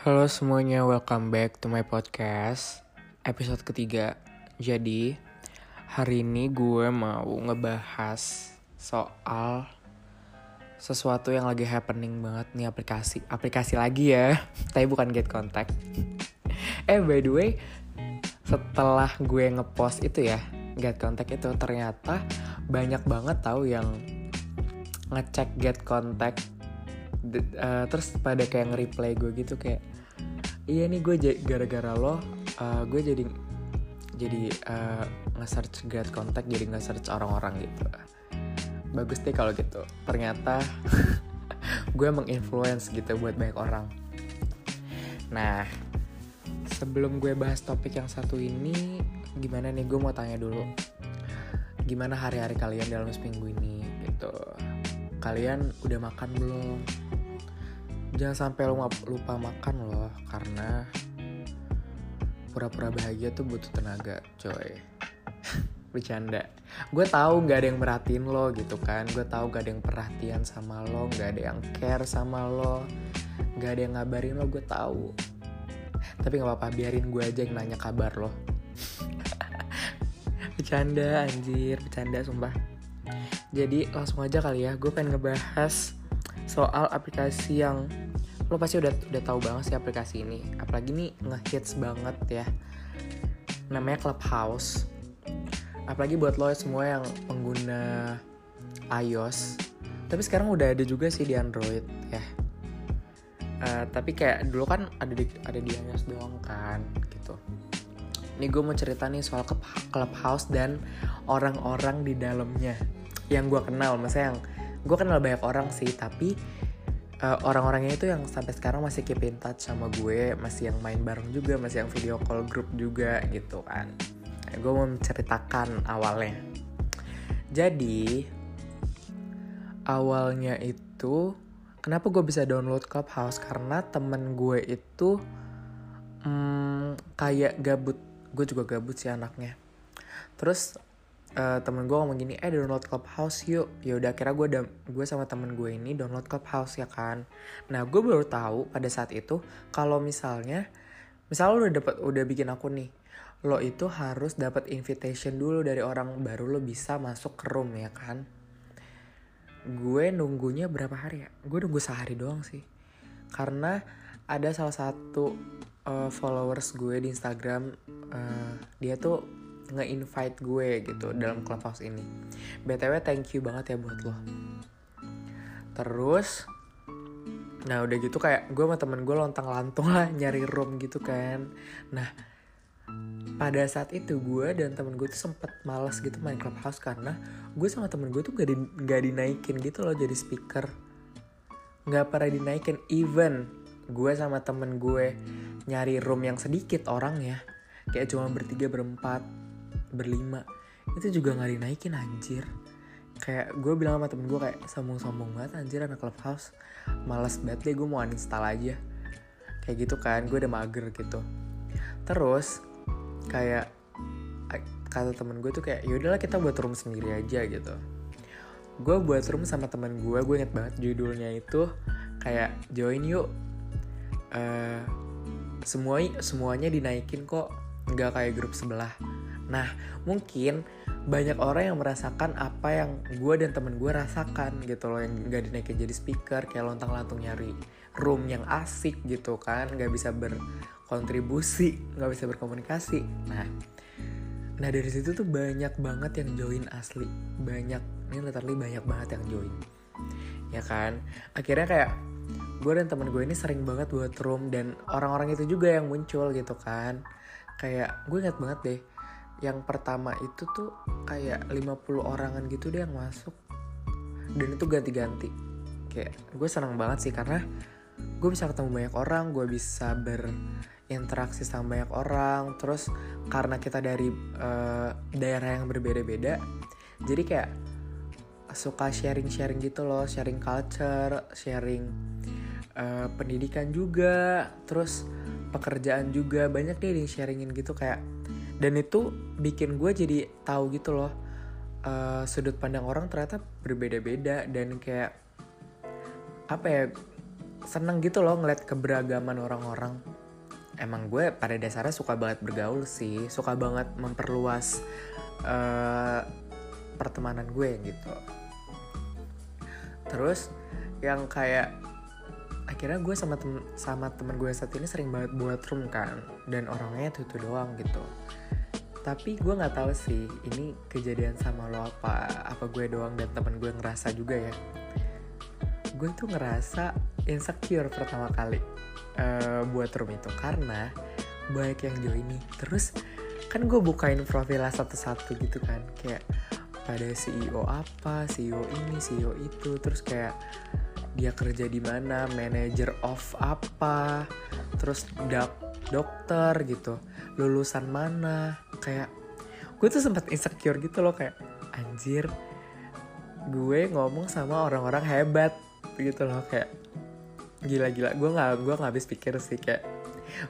Halo semuanya, welcome back to my podcast Episode ketiga. Jadi, hari ini gue mau ngebahas soal Sesuatu yang lagi happening banget nih aplikasi Aplikasi lagi ya, tapi bukan Get Contact. Eh by the way, setelah gue ngepost itu ya Get Contact itu ternyata banyak banget tahu yang ngecek Get Contact uh, terus pada kayak nge-reply gue gitu kayak iya nih gue gara-gara lo uh, gue jadi jadi uh, nge-search get contact jadi nge-search orang-orang gitu. Bagus deh kalau gitu. Ternyata gue menginfluence gitu buat banyak orang. Nah sebelum gue bahas topik yang satu ini gimana nih? Gue mau tanya dulu. Gimana hari-hari kalian dalam seminggu ini? Gitu. Kalian udah makan belum jangan sampai lupa, lupa makan loh karena pura-pura bahagia tuh butuh tenaga coy. Bercanda. Gue tahu nggak ada yang merhatiin lo gitu kan. Gue tahu gak ada yang perhatian sama lo nggak ada yang care sama lo nggak ada yang ngabarin lo gue tahu. Tapi nggak apa-apa biarin gue aja yang nanya kabar lo. Bercanda anjir. Bercanda sumpah. Jadi langsung aja kali ya gue pengen ngebahas soal aplikasi yang lo pasti udah udah tahu banget sih aplikasi ini. Apalagi nih ngehits banget ya. Namanya Clubhouse. Apalagi buat lo semua yang pengguna iOS. Tapi sekarang udah ada juga sih di Android ya. Uh, tapi kayak dulu kan ada di ada di iOS doang kan gitu. Ini gue mau cerita nih soal Clubhouse dan orang-orang di dalamnya. Yang gue kenal maksudnya yang gue kenal banyak orang sih tapi uh, orang-orangnya itu yang sampai sekarang masih keep in touch sama gue masih yang main bareng juga masih yang video call group juga gitu kan. Gue mau menceritakan awalnya. Jadi awalnya itu kenapa gue bisa download Clubhouse? Karena temen gue itu hmm, kayak gabut gue juga gabut sih anaknya. Terus uh, temen gue ngomong gini eh download clubhouse yuk. Ya udah kira gue gue sama temen gue ini download clubhouse ya kan? Nah gue baru tahu pada saat itu kalau misalnya misal lo udah dapat udah bikin akun nih lo itu harus dapat invitation dulu dari orang baru lo bisa masuk ke room ya kan? Gue nunggunya berapa hari ya? Gue nunggu sehari doang sih. Karena ada salah satu uh, followers gue di Instagram uh, dia tuh nge-invite gue gitu dalam clubhouse ini. BTW thank you banget ya buat lo. Terus Nah udah gitu kayak gue sama temen gue lontang lantung lah nyari room gitu kan Nah pada saat itu gue dan temen gue tuh sempet males gitu main clubhouse karena gue sama temen gue tuh gak, di, gak dinaikin gitu loh jadi speaker Gak pernah dinaikin even gue sama temen gue nyari room yang sedikit orang ya kayak cuma bertiga berempat berlima. Itu juga nggak dinaikin anjir. Kayak gue bilang sama temen gue kayak sombong-sombong banget anjir anak clubhouse. Males banget deh gue mau uninstall aja. Kayak gitu kan gue udah mager gitu. Terus kayak kata temen gue tuh kayak yaudahlah kita buat room sendiri aja gitu. Gue buat room sama temen gue gue inget banget judulnya itu kayak join yuk. Uh, semua semuanya dinaikin kok. Nggak kayak grup sebelah Nah, mungkin banyak orang yang merasakan apa yang gue dan temen gue rasakan gitu loh yang gak dinaikin jadi speaker kayak lontang lantung nyari room yang asik gitu kan gak bisa berkontribusi gak bisa berkomunikasi. Nah nah dari situ tuh banyak banget yang join asli. Banyak ini literally banyak banget yang join. Ya kan? Akhirnya kayak gue dan temen gue ini sering banget buat room dan orang-orang itu juga yang muncul gitu kan. Kayak gue inget banget deh yang pertama itu tuh kayak 50 orangan gitu deh yang masuk. Dan itu ganti-ganti. Kayak gue senang banget sih karena gue bisa ketemu banyak orang gue bisa berinteraksi sama banyak orang. Terus karena kita dari uh, daerah yang berbeda-beda jadi kayak suka sharing-sharing gitu loh. Sharing culture sharing uh, pendidikan juga terus pekerjaan juga. Banyak deh di sharingin gitu kayak dan itu bikin gue jadi tahu gitu loh uh, sudut pandang orang ternyata berbeda-beda dan kayak apa ya seneng gitu loh ngeliat keberagaman orang-orang. Emang gue pada dasarnya suka banget bergaul sih suka banget memperluas uh, pertemanan gue gitu. Terus yang kayak akhirnya gue sama tem sama temen gue saat ini sering banget buat room kan dan orangnya tuh tuh doang gitu tapi gue nggak tahu sih ini kejadian sama lo apa apa gue doang dan temen gue ngerasa juga ya? Gue tuh ngerasa insecure pertama kali uh, buat room itu. Karena banyak yang join nih terus kan gue bukain profilnya satu-satu gitu kan. Kayak pada CEO apa CEO ini CEO itu. Terus kayak dia kerja di mana manager of apa terus dok dokter gitu. Lulusan mana kayak gue tuh sempat insecure gitu loh kayak anjir gue ngomong sama orang-orang hebat gitu loh kayak gila-gila gue nggak gue nggak habis pikir sih kayak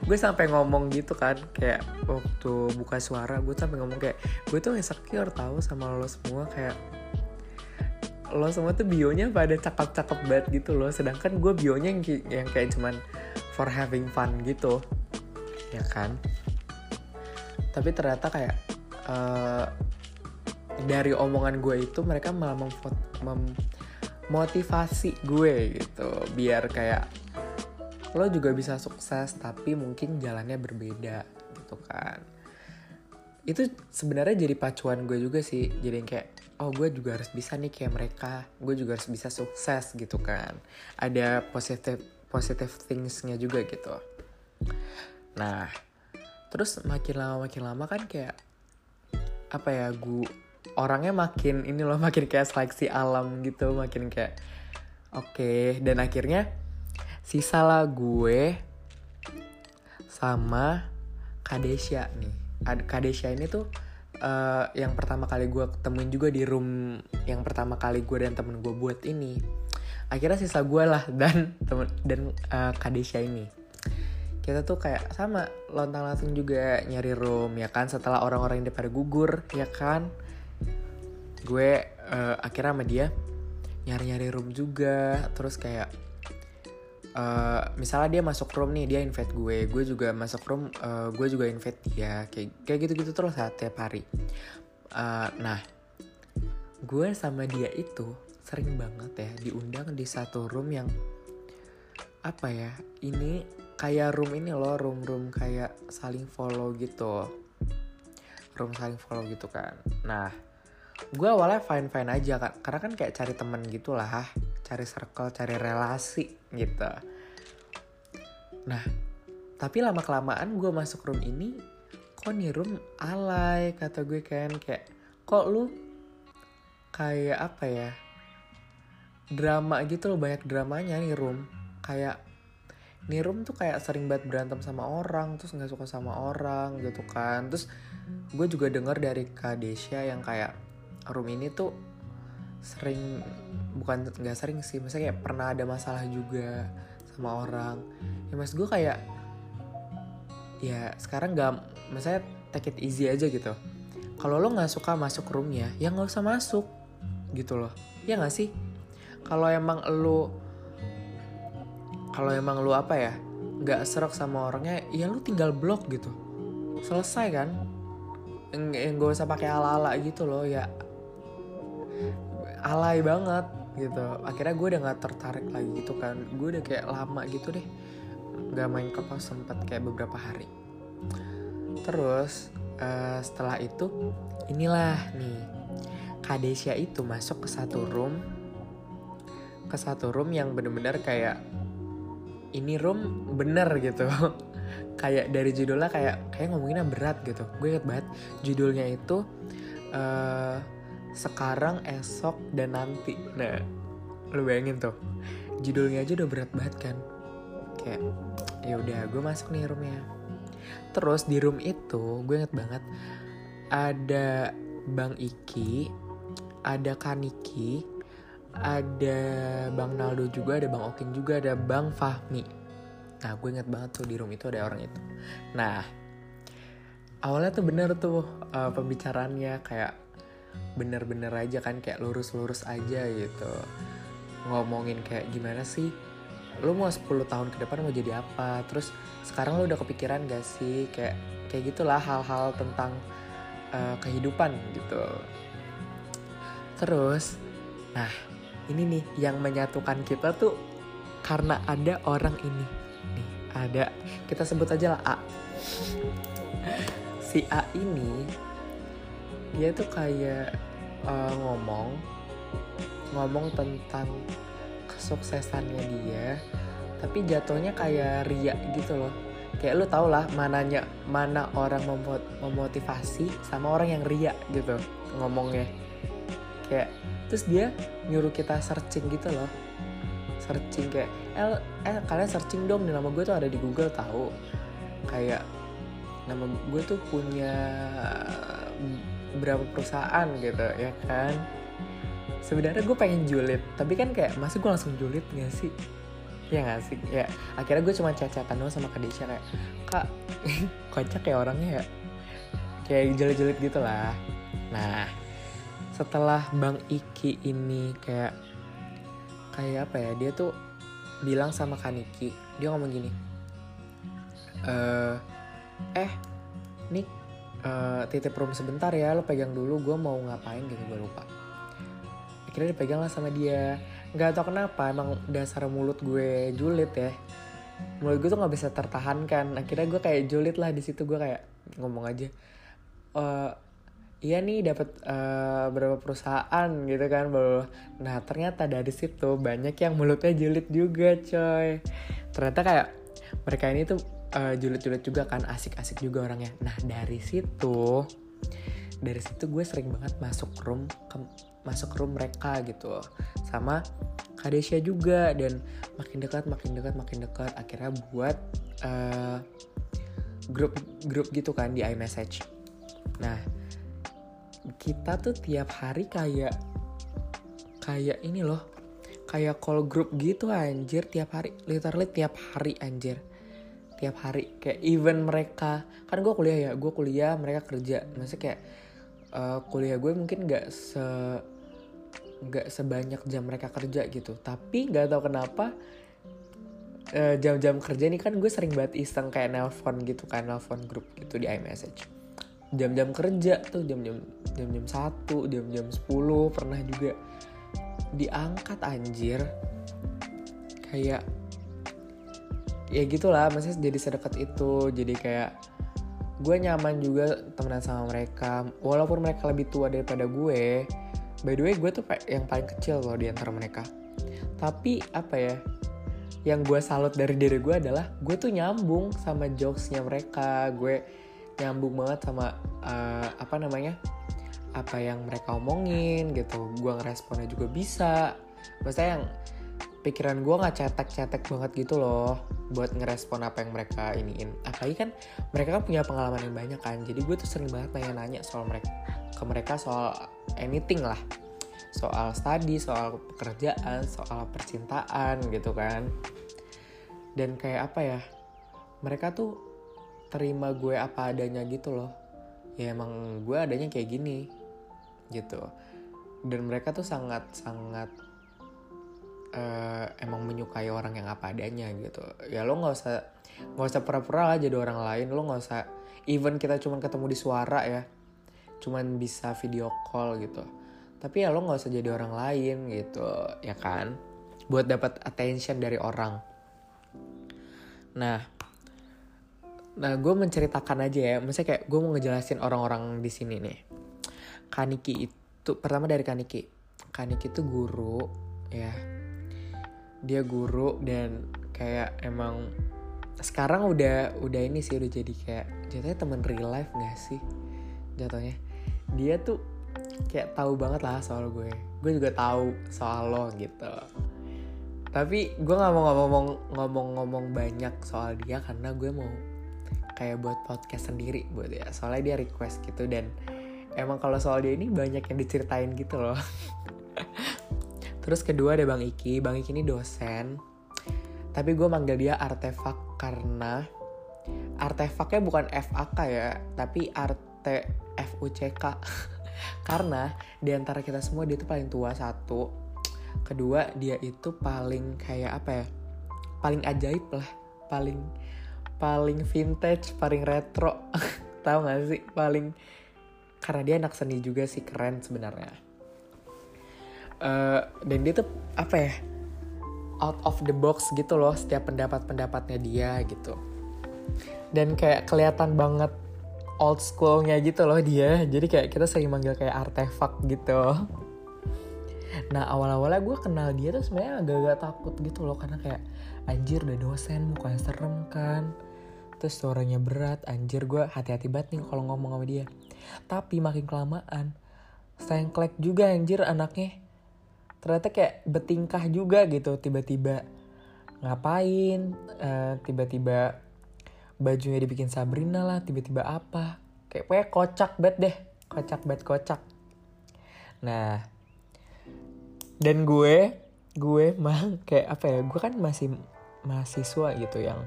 gue sampai ngomong gitu kan kayak waktu buka suara gue sampai ngomong kayak gue tuh insecure tahu sama lo semua kayak lo semua tuh bionya pada cakep-cakep banget gitu loh sedangkan gue bionya yang, yang kayak cuman for having fun gitu ya kan tapi ternyata kayak uh, dari omongan gue itu mereka malah mem motivasi gue gitu. Biar kayak lo juga bisa sukses tapi mungkin jalannya berbeda gitu kan. Itu sebenarnya jadi pacuan gue juga sih. Jadi kayak oh gue juga harus bisa nih kayak mereka. Gue juga harus bisa sukses gitu kan. Ada positive positive thingsnya juga gitu. Nah terus makin lama makin lama kan kayak apa ya gue orangnya makin ini loh makin kayak seleksi alam gitu makin kayak oke. Okay. dan akhirnya sisa lah gue sama Kadesha nih. Kadesha ini tuh uh, yang pertama kali gue ketemuin juga di room yang pertama kali gue dan temen gue buat ini. Akhirnya sisa gue lah dan temen dan uh, Kadesha ini kita tuh kayak sama lontang langsung juga nyari room ya kan? Setelah orang-orang yang pada gugur ya kan? Gue uh, akhirnya sama dia nyari-nyari room juga. Terus kayak uh, misalnya dia masuk room nih dia invite gue gue juga masuk room uh, gue juga invite dia. Kayak kayak gitu-gitu terus saat tiap hari. Uh, nah gue sama dia itu sering banget ya diundang di satu room yang apa ya ini kayak room ini loh room room kayak saling follow gitu. Room saling follow gitu kan. Nah gue awalnya fine fine aja kan karena kan kayak cari temen gitu lah cari circle cari relasi gitu. Nah tapi lama kelamaan gue masuk room ini kok nih room alay kata gue kan. Kayak kok lu kayak apa ya drama gitu loh banyak dramanya nih room. Kayak nih room tuh kayak sering banget berantem sama orang terus nggak suka sama orang gitu kan. Terus gue juga denger dari Kak Desya yang kayak room ini tuh sering bukan nggak sering sih maksudnya kayak pernah ada masalah juga sama orang. Ya mas gue kayak ya sekarang nggak maksudnya take it easy aja gitu. Kalau lo nggak suka masuk roomnya ya nggak usah masuk gitu loh. Ya nggak sih? Kalau emang lo kalau emang lo apa ya nggak serak sama orangnya ya lo tinggal blok gitu. Selesai kan? Nggak usah pakai ala-ala gitu loh ya. Alay banget gitu. Akhirnya gue udah nggak tertarik lagi gitu kan. Gue udah kayak lama gitu deh nggak main pos sempat kayak beberapa hari. Terus uh, setelah itu inilah nih. Kadesha itu masuk ke satu room ke satu room yang bener-bener kayak ini room bener gitu kayak dari judulnya kayak kayak ngomonginnya berat gitu gue inget banget judulnya itu uh, sekarang, esok, dan nanti. Nah, lu bayangin tuh, judulnya aja udah berat banget kan. Kayak, ya udah, gue masuk nih roomnya. Terus di room itu, gue inget banget ada Bang Iki, ada Kaniki, ada Bang Naldo juga, ada Bang Okin juga, ada Bang Fahmi. Nah, gue inget banget tuh di room itu ada orang itu. Nah, awalnya tuh bener tuh uh, pembicaraannya kayak bener-bener aja kan kayak lurus-lurus aja gitu ngomongin kayak gimana sih lu mau 10 tahun ke depan mau jadi apa terus sekarang lu udah kepikiran gak sih kayak kayak gitulah hal-hal tentang uh, kehidupan gitu terus nah ini nih yang menyatukan kita tuh karena ada orang ini. Nih ada. Kita sebut aja lah A. Si A ini dia tuh kayak uh, ngomong ngomong tentang kesuksesannya dia tapi jatuhnya kayak riak gitu loh. Kayak lu tau lah mananya mana orang memotivasi sama orang yang riak gitu ngomongnya. Kayak terus dia nyuruh kita searching gitu loh. Searching kayak eh, eh kalian searching dong nama gue tuh ada di Google tahu. Kayak nama gue tuh punya berapa perusahaan gitu ya kan? Sebenarnya gue pengen julid tapi kan kayak masa gue langsung julid gak sih? Ya gak sih? Ya akhirnya gue cuma cacatan doang sama Kadesha kayak kak kocak kayak orangnya ya. Kayak julid-julid gitu lah. Nah setelah Bang Iki ini kayak kayak apa ya dia tuh bilang sama Kaniki dia ngomong gini eh eh nih uh, titip room sebentar ya lo pegang dulu gue mau ngapain gitu gue lupa. Akhirnya dipegang lah sama dia. Nggak tau kenapa emang dasar mulut gue julid ya. Mulut gue tuh nggak bisa tertahankan. Akhirnya gue kayak julid lah di situ gue kayak ngomong aja e, iya nih dapat uh, eh, berapa perusahaan gitu kan bahwa nah ternyata dari situ banyak yang mulutnya julid juga coy. Ternyata kayak mereka ini tuh uh, julid-julid juga kan asik-asik juga orangnya. Nah dari situ dari situ gue sering banget masuk room ke masuk room mereka gitu. Sama Kadesha juga dan makin dekat makin dekat makin dekat. Akhirnya buat uh, grup grup gitu kan di iMessage. Nah kita tuh tiap hari kayak kayak ini loh kayak call group gitu anjir tiap hari literally tiap hari anjir. Tiap hari kayak even mereka kan gue kuliah ya gue kuliah mereka kerja maksudnya kayak uh, kuliah gue mungkin gak se nggak sebanyak jam mereka kerja gitu. Tapi nggak tahu kenapa uh, jam-jam kerja ini kan gue sering banget iseng kayak nelpon gitu kan nelpon grup gitu di iMessage jam-jam kerja tuh jam-jam jam-jam satu jam-jam 10 pernah juga diangkat anjir. Kayak ya gitulah maksudnya jadi sedekat itu jadi kayak gue nyaman juga temenan sama mereka. Walaupun mereka lebih tua daripada gue by the way gue tuh yang paling kecil loh di antara mereka. Tapi apa ya yang gue salut dari diri gue adalah gue tuh nyambung sama jokesnya mereka. Gue nyambung banget sama uh, apa namanya apa yang mereka omongin gitu. Gue ngeresponnya juga bisa. Maksudnya yang pikiran gue nggak cetek-cetek banget gitu loh buat ngerespon apa yang mereka iniin. Apalagi kan mereka kan punya pengalaman yang banyak kan. Jadi gue tuh sering banget nanya-nanya soal mereka ke mereka soal anything lah. Soal study soal pekerjaan soal percintaan gitu kan. Dan kayak apa ya mereka tuh terima gue apa adanya gitu loh. Ya emang gue adanya kayak gini gitu. Dan mereka tuh sangat sangat uh, emang menyukai orang yang apa adanya gitu. Ya lo nggak usah nggak usah pura-pura lah jadi orang lain. Lo nggak usah even kita cuma ketemu di suara ya cuman bisa video call gitu. Tapi ya lo nggak usah jadi orang lain gitu ya kan? Buat dapat attention dari orang. Nah nah gue menceritakan aja ya. Misalnya kayak gue mau ngejelasin orang-orang di sini nih. Kaniki itu pertama dari Kaniki. Kaniki itu guru ya. Dia guru dan kayak emang sekarang udah udah ini sih udah jadi kayak jatuhnya temen real life gak sih? Jatuhnya. Dia tuh kayak tahu banget lah soal gue. Gue juga tahu soal lo gitu. Tapi gue nggak mau ngomong ngomong-ngomong banyak soal dia karena gue mau kayak buat podcast sendiri buat ya. Soalnya dia request gitu dan emang kalau soal dia ini banyak yang diceritain gitu loh. Terus kedua ada bang Iki. Bang Iki ini dosen. Tapi gue manggil dia artefak karena artefaknya bukan FAK ya tapi art TFUCK karena di antara kita semua dia itu paling tua satu. Kedua dia itu paling kayak apa ya? Paling ajaib lah. Paling paling vintage paling retro. Tahu gak sih? Paling karena dia anak seni juga sih keren sebenarnya. Uh, dan dia tuh apa ya out of the box gitu loh setiap pendapat-pendapatnya dia gitu. Dan kayak kelihatan banget old schoolnya gitu loh dia. Jadi kayak kita sering manggil kayak artefak gitu. Nah awal-awalnya gue kenal dia tuh sebenarnya agak-agak takut gitu loh karena kayak anjir udah dosen mukanya serem kan terus suaranya berat anjir. Gue hati-hati banget nih kalau ngomong sama dia. Tapi makin kelamaan sengklek juga anjir anaknya. Ternyata kayak bertingkah juga gitu tiba-tiba ngapain uh, tiba-tiba bajunya dibikin Sabrina lah tiba-tiba apa. Kayak kayak kocak banget deh kocak banget kocak. Nah dan gue gue mah kayak apa ya gue kan masih mahasiswa gitu yang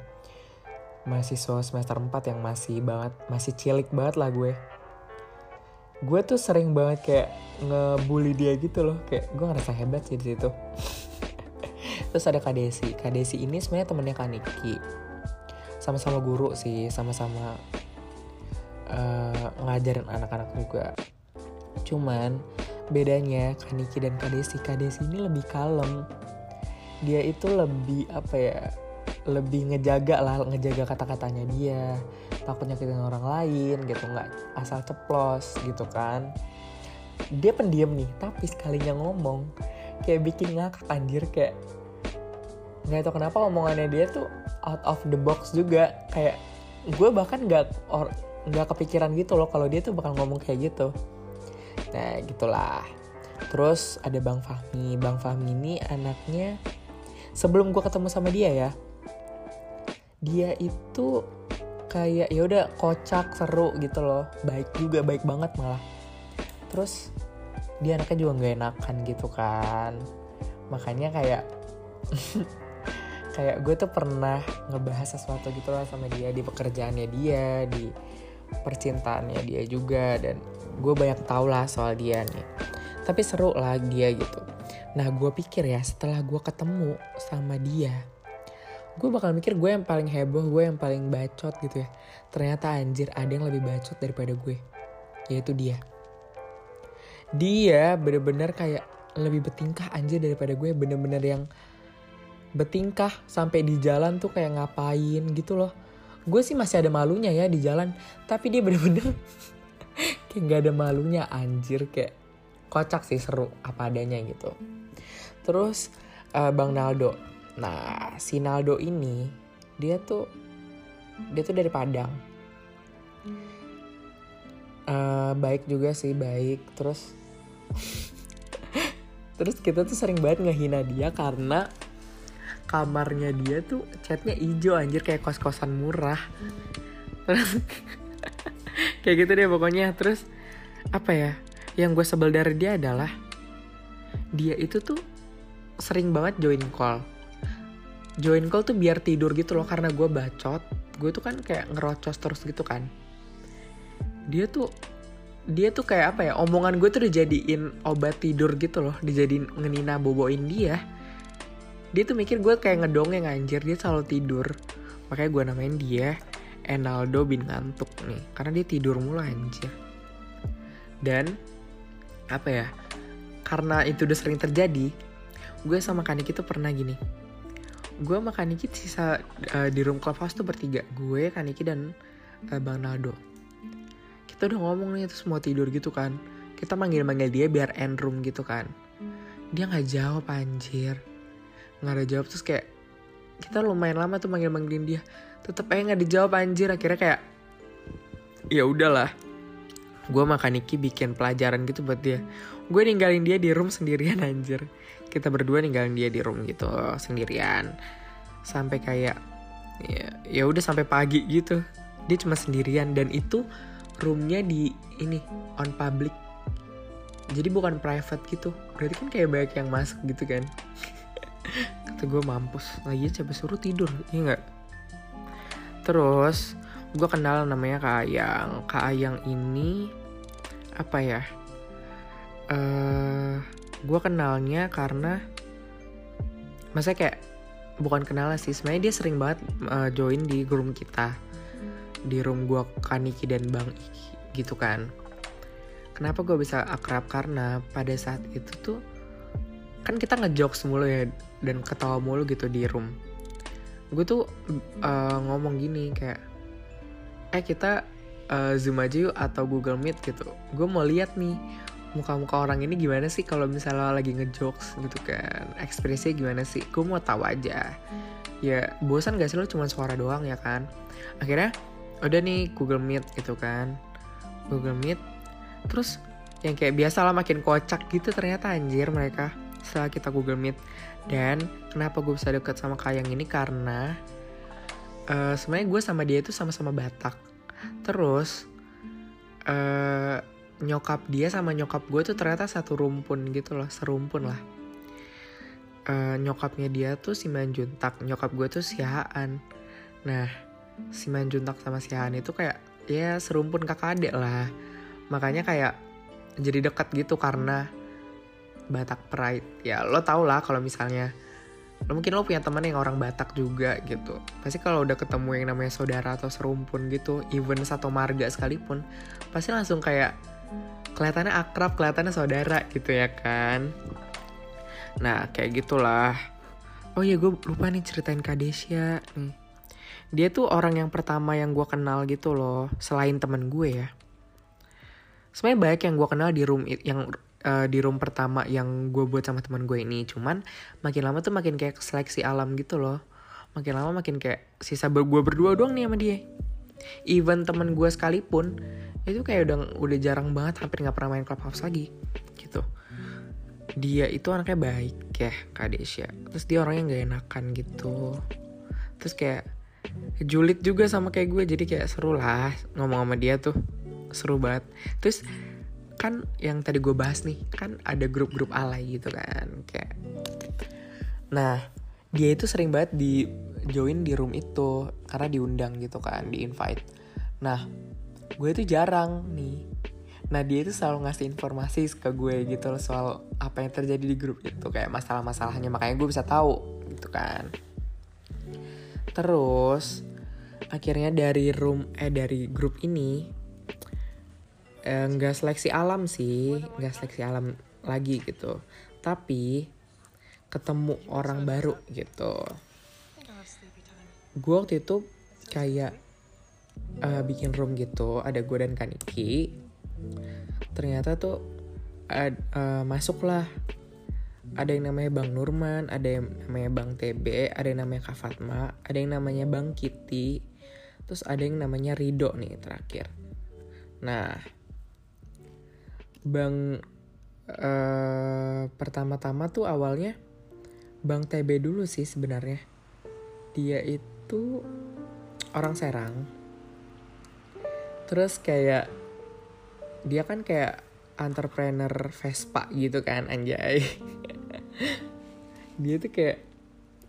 mahasiswa semester 4 yang masih banget masih cilik banget lah gue. Gue tuh sering banget kayak ngebully dia gitu loh. Kayak gue ngerasa hebat sih di situ. Terus ada Kak Desi. Kak Desi ini sebenarnya temennya Kak Niki. Sama-sama guru sih sama-sama uh, ngajarin anak-anak juga. Cuman bedanya Kak Niki dan Kak Desi Kak Desi ini lebih kalem. Dia itu lebih apa ya lebih ngejaga lah ngejaga kata-katanya dia. Takut nyakitin orang lain gitu nggak asal ceplos gitu kan. Dia pendiam nih tapi sekalinya ngomong kayak bikin ngakak anjir kayak nggak tahu kenapa omongannya dia tuh out of the box juga. Kayak gue bahkan nggak nggak kepikiran gitu loh kalau dia tuh bakal ngomong kayak gitu. Nah gitulah. Terus ada bang Fahmi. Bang Fahmi ini anaknya sebelum gue ketemu sama dia ya dia itu kayak ya udah kocak seru gitu loh. Baik juga baik banget malah. Terus dia anaknya juga nggak enakan gitu kan. Makanya kayak kayak gue tuh pernah ngebahas sesuatu gitu lah sama dia di pekerjaannya dia di percintaannya dia juga dan gue banyak tau lah soal dia nih. Tapi seru lah dia gitu. Nah gue pikir ya setelah gue ketemu sama dia gue bakal mikir gue yang paling heboh gue yang paling bacot gitu ya. Ternyata anjir ada yang lebih bacot daripada gue. Yaitu dia. Dia bener-bener kayak lebih bertingkah anjir daripada gue. Bener-bener yang bertingkah sampai di jalan tuh kayak ngapain gitu loh. Gue sih masih ada malunya ya di jalan. Tapi dia bener-bener kayak gak ada malunya anjir. Kayak kocak sih seru apa adanya gitu. Terus uh, bang Naldo Nah, si Naldo ini dia tuh dia tuh dari Padang. Uh, baik juga sih baik. Terus terus kita tuh sering banget ngehina dia karena kamarnya dia tuh catnya hijau anjir kayak kos-kosan murah. Terus kayak gitu deh pokoknya. Terus apa ya yang gue sebel dari dia adalah dia itu tuh sering banget join call join call tuh biar tidur gitu loh karena gue bacot. Gue tuh kan kayak ngerocos terus gitu kan. Dia tuh dia tuh kayak apa ya omongan gue tuh dijadiin obat tidur gitu loh dijadiin ngenina boboin dia. Dia tuh mikir gue kayak ngedongeng anjir dia selalu tidur. Makanya gue namain dia Enaldo bin ngantuk nih karena dia tidur mulu anjir. Dan apa ya karena itu udah sering terjadi gue sama Kaniki tuh pernah gini gue sama Kaniki sisa uh, di room clubhouse tuh bertiga. Gue Kaniki dan uh, Bang Naldo. Kita udah ngomong nih terus mau tidur gitu kan. Kita manggil-manggil dia biar end room gitu kan. Dia nggak jawab anjir. Nggak ada jawab terus kayak kita lumayan lama tuh manggil-manggilin dia. Tetep aja nggak dijawab anjir. Akhirnya kayak ya udahlah. Gue makan Niki bikin pelajaran gitu buat dia. Gue ninggalin dia di room sendirian anjir kita berdua ninggalin dia di room gitu sendirian. Sampai kayak ya ya udah sampai pagi gitu. Dia cuma sendirian dan itu roomnya di ini on public. Jadi bukan private gitu. Berarti kan kayak banyak yang masuk gitu kan. Kata gue mampus. Lagi coba suruh tidur? Iya nggak? Terus gue kenal namanya Kak Ayang. Kak Ayang ini apa ya eh uh, gue kenalnya karena masa kayak bukan kenal sih sebenarnya dia sering banget uh, join di room kita. Di room gue Kaniki dan Bang Iki gitu kan. Kenapa gue bisa akrab? Karena pada saat itu tuh kan kita ngejokes mulu ya dan ketawa mulu gitu di room. Gue tuh uh, ngomong gini kayak eh kita uh, zoom aja yuk atau Google Meet gitu. Gue mau lihat nih muka-muka orang ini gimana sih? Kalau misalnya lagi ngejokes gitu kan ekspresinya gimana sih? Gue mau tahu aja. Ya bosan gak sih lo cuma suara doang ya kan? Akhirnya udah nih Google Meet gitu kan. Google Meet terus yang kayak biasa lah makin kocak gitu ternyata anjir mereka setelah kita Google Meet. Dan kenapa gue bisa deket sama Kayang ini? Karena uh, sebenarnya gue sama dia itu sama-sama Batak. Terus uh, nyokap dia sama nyokap gue tuh ternyata satu rumpun gitu loh serumpun lah. Uh, nyokapnya dia tuh si Manjuntak nyokap gue tuh si Haan. Nah si Manjuntak sama si Haan itu kayak ya serumpun kakak adik lah. Makanya kayak jadi dekat gitu karena Batak Pride. Ya lo tau lah kalau misalnya lo mungkin lo punya teman yang orang Batak juga gitu. Pasti kalau udah ketemu yang namanya saudara atau serumpun gitu even satu marga sekalipun pasti langsung kayak kelihatannya akrab kelihatannya saudara gitu ya kan? Nah kayak gitulah. Oh iya gue lupa nih ceritain Kadesia nih. Dia tuh orang yang pertama yang gue kenal gitu loh selain temen gue ya. Sebenarnya banyak yang gue kenal di room yang uh, di room pertama yang gue buat sama teman gue ini. Cuman makin lama tuh makin kayak seleksi alam gitu loh. Makin lama makin kayak sisa ber gue berdua doang nih sama dia. Even temen gue sekalipun itu kayak udah udah jarang banget hampir nggak pernah main clubhouse lagi gitu. Dia itu anaknya baik ya kak Desya. Terus dia orangnya nggak enakan gitu. Terus kayak julid juga sama kayak gue jadi kayak seru lah ngomong sama dia tuh. Seru banget. Terus kan yang tadi gue bahas nih kan ada grup-grup alay gitu kan kayak. Nah dia itu sering banget di join di room itu karena diundang gitu kan di invite. Nah gue itu jarang nih. Nah dia itu selalu ngasih informasi ke gue gitu loh soal apa yang terjadi di grup itu kayak masalah-masalahnya. Makanya gue bisa tahu gitu kan. Terus akhirnya dari room eh dari grup ini Eh, nggak eh, seleksi alam sih. Nggak seleksi alam lagi gitu. Tapi ketemu orang baru gitu. Gue waktu itu kayak uh, bikin room gitu ada gue dan Kaniki ternyata tuh uh, uh, masuklah ada yang namanya Bang Nurman, ada yang namanya Bang TB, ada yang namanya Kak Fatma, ada yang namanya Bang Kitty, terus ada yang namanya Rido nih terakhir. Nah, Bang uh, pertama-tama tuh awalnya Bang TB dulu sih sebenarnya. Dia itu orang Serang. Terus kayak dia kan kayak entrepreneur Vespa gitu kan anjay. dia tuh kayak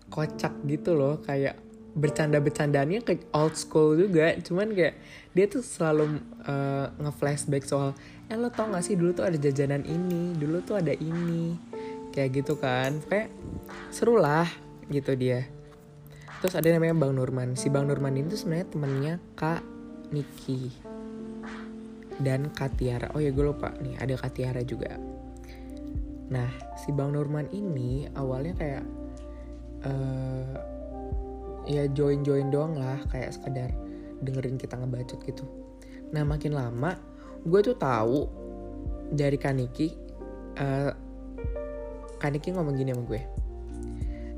kocak gitu loh kayak bercanda-bercandanya kayak old school juga. Cuman kayak dia tuh selalu uh, nge-flashback soal eh lo tau gak sih dulu tuh ada jajanan ini dulu tuh ada ini. Kayak gitu kan. Kayak seru lah gitu dia. Terus ada namanya Bang Nurman. Si Bang Nurman itu sebenarnya temennya Kak Niki dan Kak Tiara oh ya gue lupa nih ada Kak Tiara juga. Nah si Bang Nurman ini awalnya kayak uh, ya join join doang lah kayak sekedar dengerin kita ngebacot gitu. Nah makin lama gue tuh tahu dari Kaniki uh, Kaniki ngomong gini sama gue.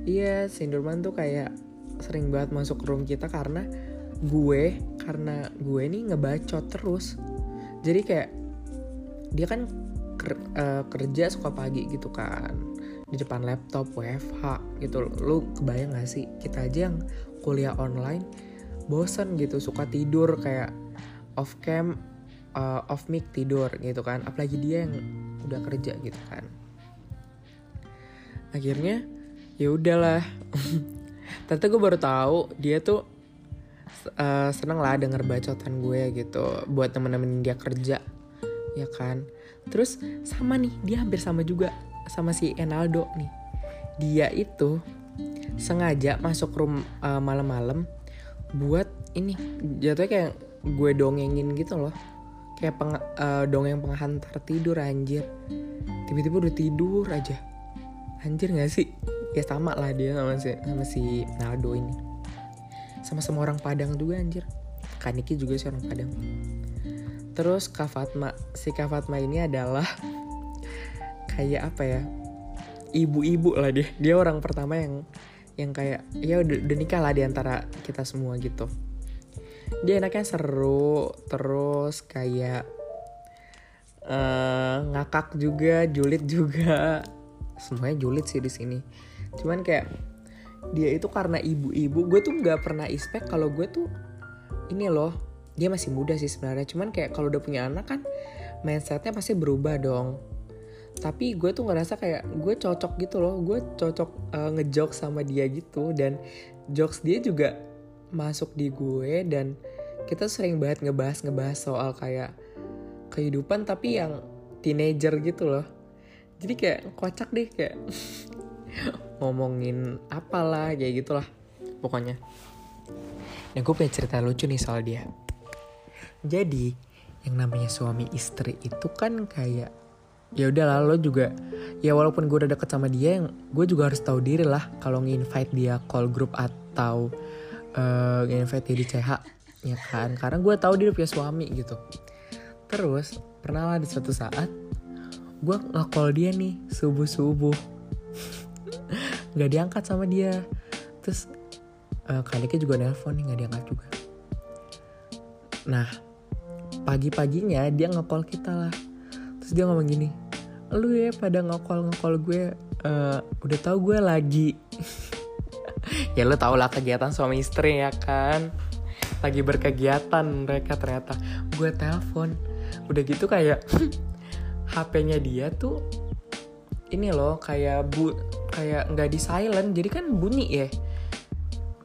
Iya Sinderman tuh kayak sering banget masuk room kita karena gue karena gue nih ngebacot terus. Jadi kayak dia kan ker, uh, kerja suka pagi gitu kan. Di depan laptop WFH gitu. Lu kebayang gak sih? Kita aja yang kuliah online bosan gitu. Suka tidur kayak off cam uh, off mic tidur gitu kan. Apalagi dia yang udah kerja gitu kan. Akhirnya ya udahlah. Ternyata gue baru tahu dia tuh uh, seneng lah denger bacotan gue gitu buat temen-temen dia kerja ya kan? Terus sama nih dia hampir sama juga sama si Enaldo nih. Dia itu sengaja masuk room uh, malam-malam buat ini jatuhnya kayak gue dongengin gitu loh. Kayak peng, uh, dongeng penghantar tidur anjir. Tiba-tiba udah tidur aja. Anjir gak sih? Ya sama lah dia sama si, sama si Naldo ini sama-sama orang Padang juga anjir. Kaniki juga sih orang Padang. Terus Kak Fatma si Kak Fatma ini adalah kayak apa ya ibu-ibu lah dia. Dia orang pertama yang yang kayak ya udah, udah nikah lah di antara kita semua gitu. Dia enaknya seru terus kayak uh, ngakak juga julid juga. Semuanya julid sih di sini. Cuman kayak dia itu karena ibu-ibu. Gue tuh nggak pernah expect kalau gue tuh ini loh dia masih muda sih sebenarnya. Cuman kayak kalau udah punya anak kan mindsetnya pasti berubah dong. Tapi gue tuh ngerasa kayak gue cocok gitu loh. Gue cocok uh, ngejok sama dia gitu. Dan jokes dia juga masuk di gue. Dan kita sering banget ngebahas ngebahas soal kayak kehidupan tapi yang teenager gitu loh. Jadi kayak kocak deh kayak ngomongin apalah kayak gitulah pokoknya. Nah gue punya cerita lucu nih soal dia. Jadi yang namanya suami istri itu kan kayak ya udah lo juga ya walaupun gue udah deket sama dia yang gue juga harus tahu diri lah kalau nge-invite dia call group atau uh, nge-invite dia di CH ya kan? Karena gue tahu dia punya suami gitu. Terus pernah lah di suatu saat gue nge-call dia nih subuh subuh nggak diangkat sama dia. Terus uh, Kalike juga nelpon nih nggak diangkat juga. Nah pagi-paginya dia ngekol kita lah. Terus dia ngomong gini lu ya pada ngekol ngekol gue uh, udah tahu gue lagi. Ya lu tau lah kegiatan suami istri ya kan. Lagi berkegiatan mereka ternyata. Gue telepon udah gitu kayak HP-nya dia tuh ini loh kayak bu kayak nggak di silent jadi kan bunyi ya.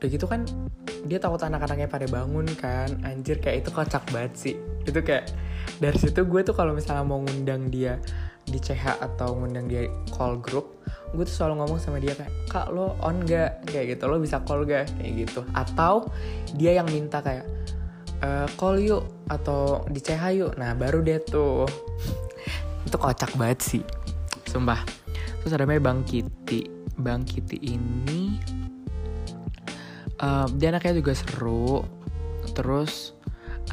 Udah gitu kan dia takut anak-anaknya pada bangun kan. Anjir kayak itu kocak banget sih. Itu kayak dari situ gue tuh kalau misalnya mau ngundang dia di CH atau ngundang dia call group gue tuh selalu ngomong sama dia kayak kak lo on gak kayak gitu lo bisa call gak kayak gitu. Atau dia yang minta kayak e, call yuk atau di CH yuk. Nah baru dia tuh. Itu kocak banget sih. Sumpah terus ada namanya Bang Kitty Bang Kitty ini uh, dia anaknya juga seru. Terus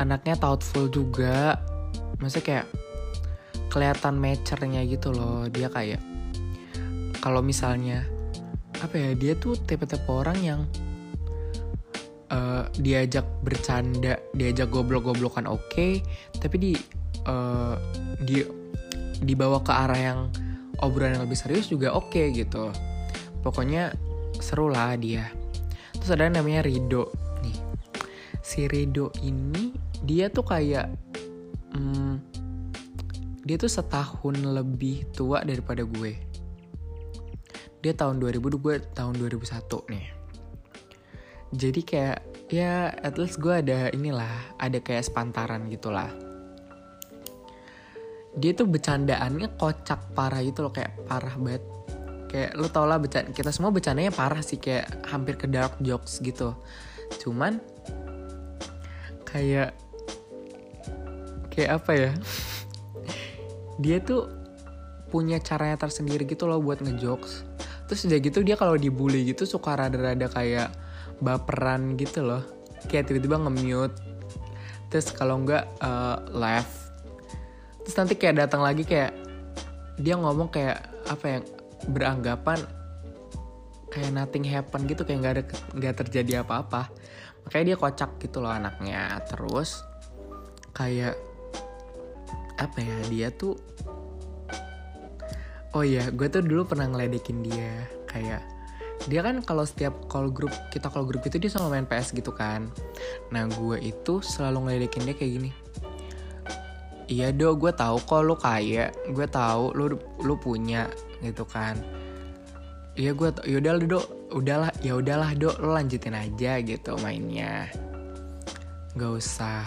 anaknya thoughtful juga. Maksudnya kayak kelihatan matchernya gitu loh. Dia kayak kalau misalnya apa ya dia tuh tipe-tipe orang yang uh, diajak bercanda diajak goblok-goblokan oke okay, tapi di uh, di dibawa ke arah yang obrolan yang lebih serius juga oke okay, gitu. Pokoknya seru lah dia. Terus ada namanya Rido nih. Si Rido ini dia tuh kayak hmm, dia tuh setahun lebih tua daripada gue. Dia tahun 2000 gue tahun 2001 nih. Jadi kayak ya at least gue ada inilah ada kayak sepantaran gitulah dia tuh bercandaannya kocak parah gitu loh kayak parah banget. Kayak lo tau lah bercanda kita semua bercandanya parah sih kayak hampir ke dark jokes gitu. Cuman kayak kayak apa ya? Dia tuh punya caranya tersendiri gitu loh buat ngejokes. Terus udah gitu dia kalau dibully gitu suka rada-rada kayak baperan gitu loh. Kayak tiba-tiba nge-mute. Terus kalau enggak uh, laugh terus nanti kayak datang lagi kayak dia ngomong kayak apa yang beranggapan kayak nothing happen gitu kayak nggak ada nggak terjadi apa-apa. Makanya dia kocak gitu loh anaknya. Terus kayak apa ya dia tuh oh iya gue tuh dulu pernah ngeledekin dia. Kayak dia kan kalau setiap call group kita call group itu dia selalu main PS gitu kan. Nah gue itu selalu ngeledekin dia kayak gini iya do gue tahu kok lu kaya. Gue tahu lu lu punya gitu kan. Iya gue yaudah do. Udahlah ya udahlah do. Lo lanjutin aja gitu mainnya. Gak usah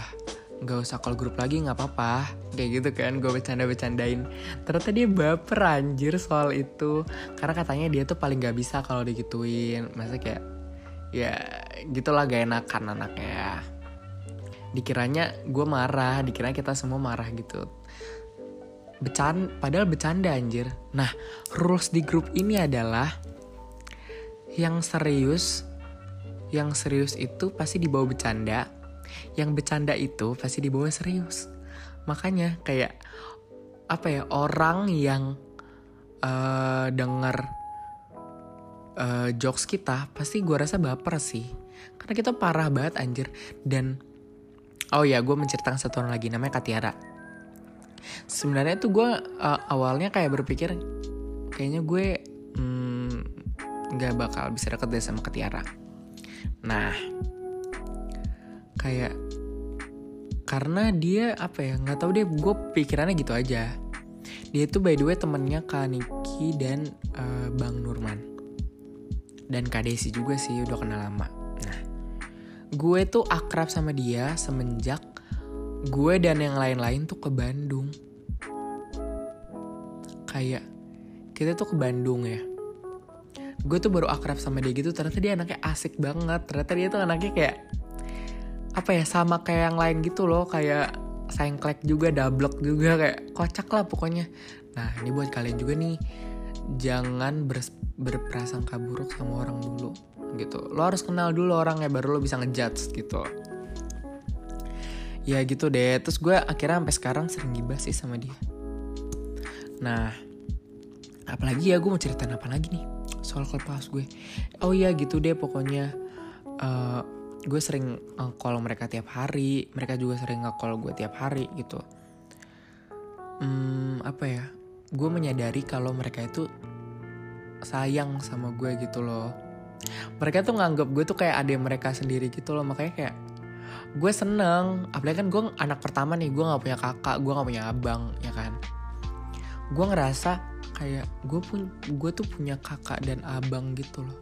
nggak usah call grup lagi nggak apa-apa. Kayak gitu kan gue bercanda bercandain ternyata dia baper anjir soal itu. Karena katanya dia tuh paling nggak bisa kalau digituin. Masa kayak ya gitulah gak enakan anaknya. ya dikiranya gue marah dikiranya kita semua marah gitu. Becan, padahal bercanda anjir. Nah rules di grup ini adalah yang serius yang serius itu pasti dibawa bercanda yang bercanda itu pasti dibawa serius. Makanya kayak apa ya orang yang uh, denger uh, jokes kita pasti gue rasa baper sih. Karena kita parah banget anjir. Dan oh ya gue menceritakan satu orang lagi namanya Katiara. Sebenarnya tuh gue uh, awalnya kayak berpikir kayaknya gue hmm, nggak mm, bakal bisa deket deh sama Katiara. Nah kayak karena dia apa ya nggak tahu deh gue pikirannya gitu aja. Dia itu by the way temennya Kak Niki dan uh, Bang Nurman. Dan Kak Desi juga sih udah kenal lama gue tuh akrab sama dia semenjak gue dan yang lain-lain tuh ke Bandung. Kayak kita tuh ke Bandung ya. Gue tuh baru akrab sama dia gitu ternyata dia anaknya asik banget. Ternyata dia tuh anaknya kayak apa ya sama kayak yang lain gitu loh. Kayak sengklek juga double juga kayak kocak lah pokoknya. Nah ini buat kalian juga nih. Jangan ber, berprasangka buruk sama orang dulu gitu. Lo harus kenal dulu orangnya baru lo bisa ngejudge gitu. Ya gitu deh. Terus gue akhirnya sampai sekarang sering gibah sih sama dia. Nah apalagi ya gue mau ceritain apa lagi nih soal clubhouse gue. Oh iya gitu deh pokoknya. Uh, gue sering call mereka tiap hari. Mereka juga sering nge-call gue tiap hari gitu. Hmm, apa ya? Gue menyadari kalau mereka itu sayang sama gue gitu loh mereka tuh nganggap gue tuh kayak adik mereka sendiri gitu loh. Makanya kayak gue seneng. Apalagi kan gue anak pertama nih gue nggak punya kakak gue nggak punya abang ya kan? Gue ngerasa kayak gue pun gue tuh punya kakak dan abang gitu loh.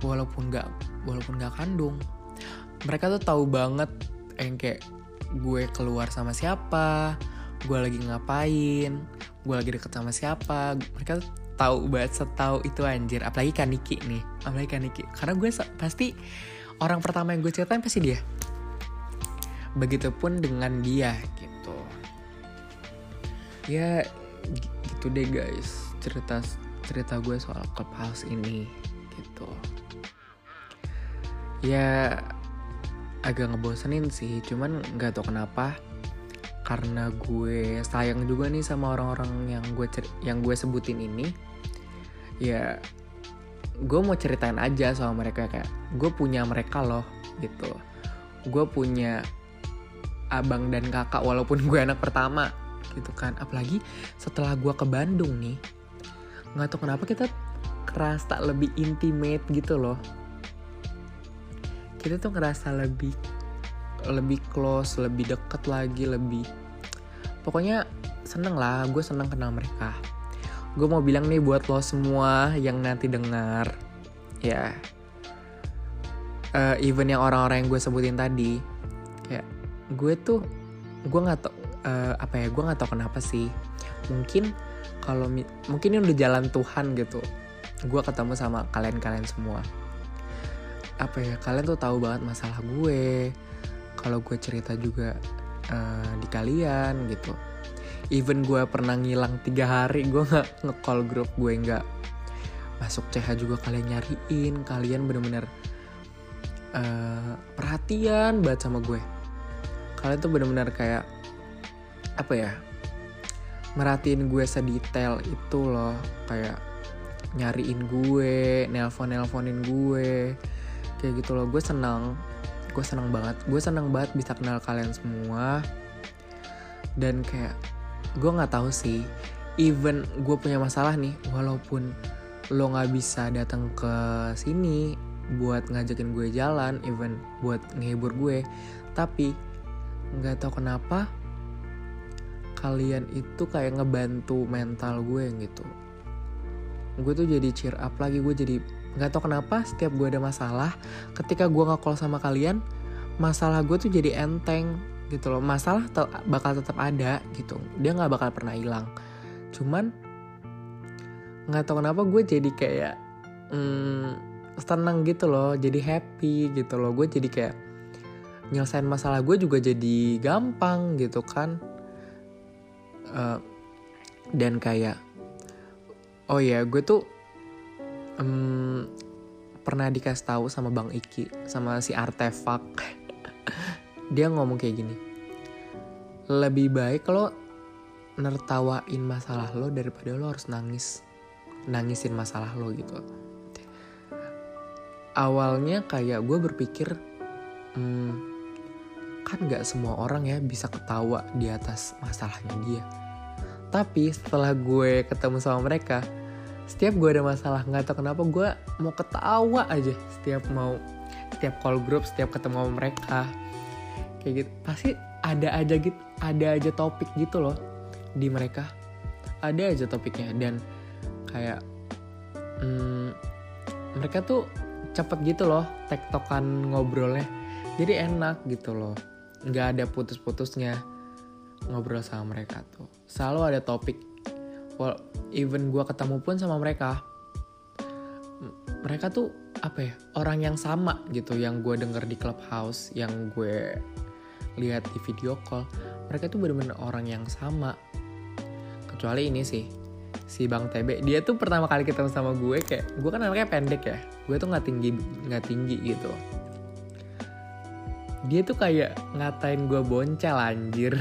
Walaupun gak walaupun gak kandung. Mereka tuh tahu banget yang kayak gue keluar sama siapa gue lagi ngapain gue lagi deket sama siapa. Mereka tahu banget setahu itu anjir. Apalagi Kaniki nih. Apalagi Kaniki karena gue pasti orang pertama yang gue ceritain pasti dia. Begitupun dengan dia gitu. Ya gitu deh guys. Cerita cerita gue soal clubhouse ini gitu. Ya agak ngebosenin sih. Cuman nggak tau kenapa. Karena gue sayang juga nih sama orang-orang yang gue yang gue sebutin ini ya gue mau ceritain aja sama mereka kayak gue punya mereka loh gitu. Gue punya abang dan kakak walaupun gue anak pertama gitu kan. Apalagi setelah gue ke Bandung nih nggak tau kenapa kita kerasa lebih intimate gitu loh. Kita tuh ngerasa lebih lebih close lebih deket lagi lebih pokoknya seneng lah gue seneng kenal mereka gue mau bilang nih buat lo semua yang nanti dengar ya. Uh, even yang orang-orang yang gue sebutin tadi kayak gue tuh gue nggak tau uh, apa ya gue nggak tau kenapa sih. Mungkin kalau mungkin ini udah jalan Tuhan gitu. Gue ketemu sama kalian-kalian semua. Apa ya kalian tuh tahu banget masalah gue. Kalau gue cerita juga uh, di kalian gitu even gue pernah ngilang tiga hari gue nggak ngecall grup gue nggak masuk CH juga kalian nyariin kalian bener-bener uh, perhatian banget sama gue. Kalian tuh bener-bener kayak apa ya merhatiin gue sedetail itu loh. Kayak nyariin gue nelpon nelponin gue kayak gitu loh. Gue senang gue senang banget gue senang banget bisa kenal kalian semua. Dan kayak gue nggak tahu sih. Even gue punya masalah nih walaupun lo nggak bisa datang ke sini buat ngajakin gue jalan even buat ngehibur gue tapi nggak tahu kenapa kalian itu kayak ngebantu mental gue gitu. Gue tuh jadi cheer up lagi gue jadi nggak tau kenapa setiap gue ada masalah ketika gue nggak call sama kalian masalah gue tuh jadi enteng gitu loh. Masalah te bakal tetap ada gitu. Dia nggak bakal pernah hilang. Cuman nggak tahu kenapa gue jadi kayak hmm, tenang gitu loh jadi happy gitu loh. Gue jadi kayak nyelesain masalah gue juga jadi gampang gitu kan. Uh, dan kayak oh ya gue tuh um, pernah dikasih tahu sama bang Iki sama si artefak dia ngomong kayak gini lebih baik lo nertawain masalah lo daripada lo harus nangis nangisin masalah lo gitu. Awalnya kayak gue berpikir hmm, kan gak semua orang ya bisa ketawa di atas masalahnya dia. Tapi setelah gue ketemu sama mereka setiap gue ada masalah nggak tahu kenapa gue mau ketawa aja setiap mau setiap call group setiap ketemu sama mereka kayak gitu. Pasti ada aja gitu ada aja topik gitu loh di mereka. Ada aja topiknya dan kayak hmm, mereka tuh cepet gitu loh tektokan ngobrolnya. Jadi enak gitu loh. Nggak ada putus-putusnya ngobrol sama mereka tuh. Selalu ada topik. Well even gue ketemu pun sama mereka mereka tuh apa ya orang yang sama gitu yang gue denger di clubhouse yang gue lihat di video call mereka tuh bener-bener orang yang sama. Kecuali ini sih si bang TB dia tuh pertama kali ketemu sama gue kayak gue kan anaknya pendek ya. Gue tuh nggak tinggi nggak tinggi gitu. Dia tuh kayak ngatain gue boncel anjir.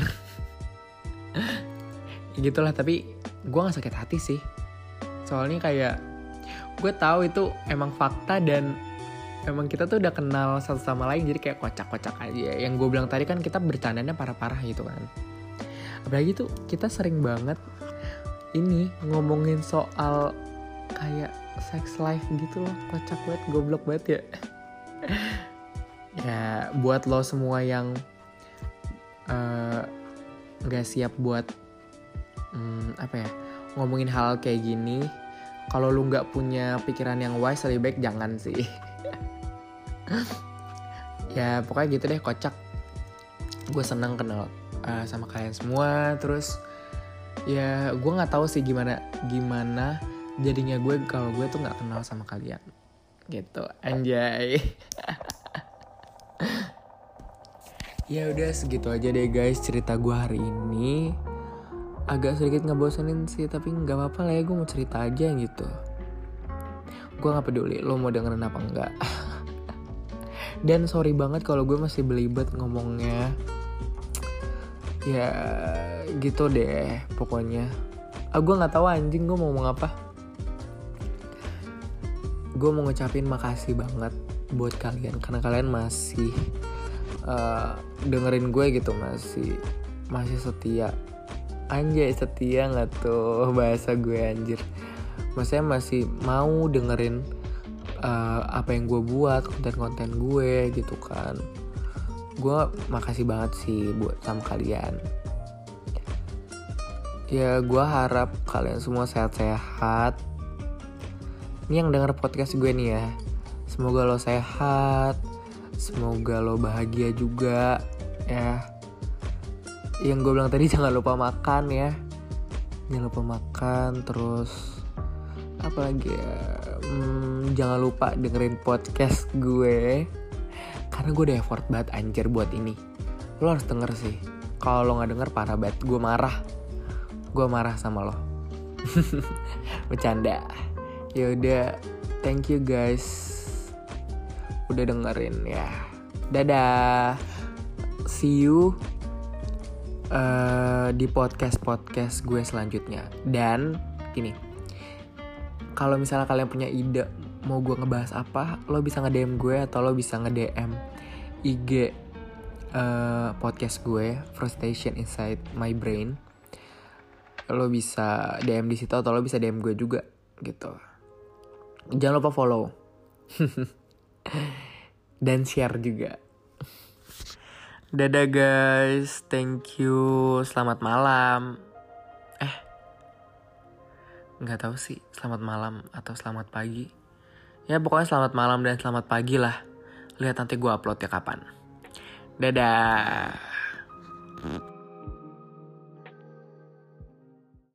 Gitulah tapi gue nggak sakit hati sih. Soalnya kayak gue tahu itu emang fakta dan emang kita tuh udah kenal satu sama lain jadi kayak kocak-kocak aja. Yang gue bilang tadi kan kita bercandanya parah-parah gitu kan. Apalagi tuh kita sering banget ini ngomongin soal kayak sex life gitu loh. Kocak banget goblok banget ya. Ya buat lo semua yang eh, nggak uh, siap buat um, apa ya ngomongin hal kayak gini kalau lu nggak punya pikiran yang wise lebih baik jangan sih. Ya pokoknya gitu deh kocak. Gue seneng kenal uh, sama kalian semua terus ya gue nggak tahu sih gimana gimana jadinya gue kalau gue tuh nggak kenal sama kalian. Gitu anjay. Ya udah segitu aja deh guys cerita gue hari ini agak sedikit ngebosenin sih tapi nggak apa-apa lah ya gue mau cerita aja gitu. Gue nggak peduli lo mau dengerin apa enggak dan sorry banget kalau gue masih belibet ngomongnya. Ya gitu deh pokoknya. Ah, gue nggak tahu anjing gue mau ngomong apa. Gue mau ngucapin makasih banget buat kalian karena kalian masih uh, dengerin gue gitu masih masih setia anjay setia nggak tuh bahasa gue anjir. Maksudnya masih mau dengerin uh, apa yang gue buat konten-konten gue gitu kan. Gue makasih banget sih buat sama kalian. Ya gue harap kalian semua sehat-sehat. Ini yang denger podcast gue nih ya. Semoga lo sehat semoga lo bahagia juga ya yang gue bilang tadi jangan lupa makan ya. Jangan lupa makan terus apa lagi ya? Hmm, jangan lupa dengerin podcast gue. Karena gue udah effort banget anjir buat ini. Lo harus denger sih kalau lo nggak denger parah banget. Gue marah. Gue marah sama lo. Bercanda. Ya udah thank you guys udah dengerin ya. Dadah. See you uh, di podcast podcast gue selanjutnya. Dan gini kalau misalnya kalian punya ide mau gue ngebahas apa lo bisa nge DM gue atau lo bisa nge DM IG uh, eh, podcast gue frustration inside my brain. Lo bisa DM di situ atau lo bisa DM gue juga gitu. Jangan lupa follow. Dan share juga dadah guys. Thank you. Selamat malam. Nggak tahu sih selamat malam atau selamat pagi. Ya pokoknya selamat malam dan selamat pagi lah. Lihat nanti gue upload ya kapan. Dadah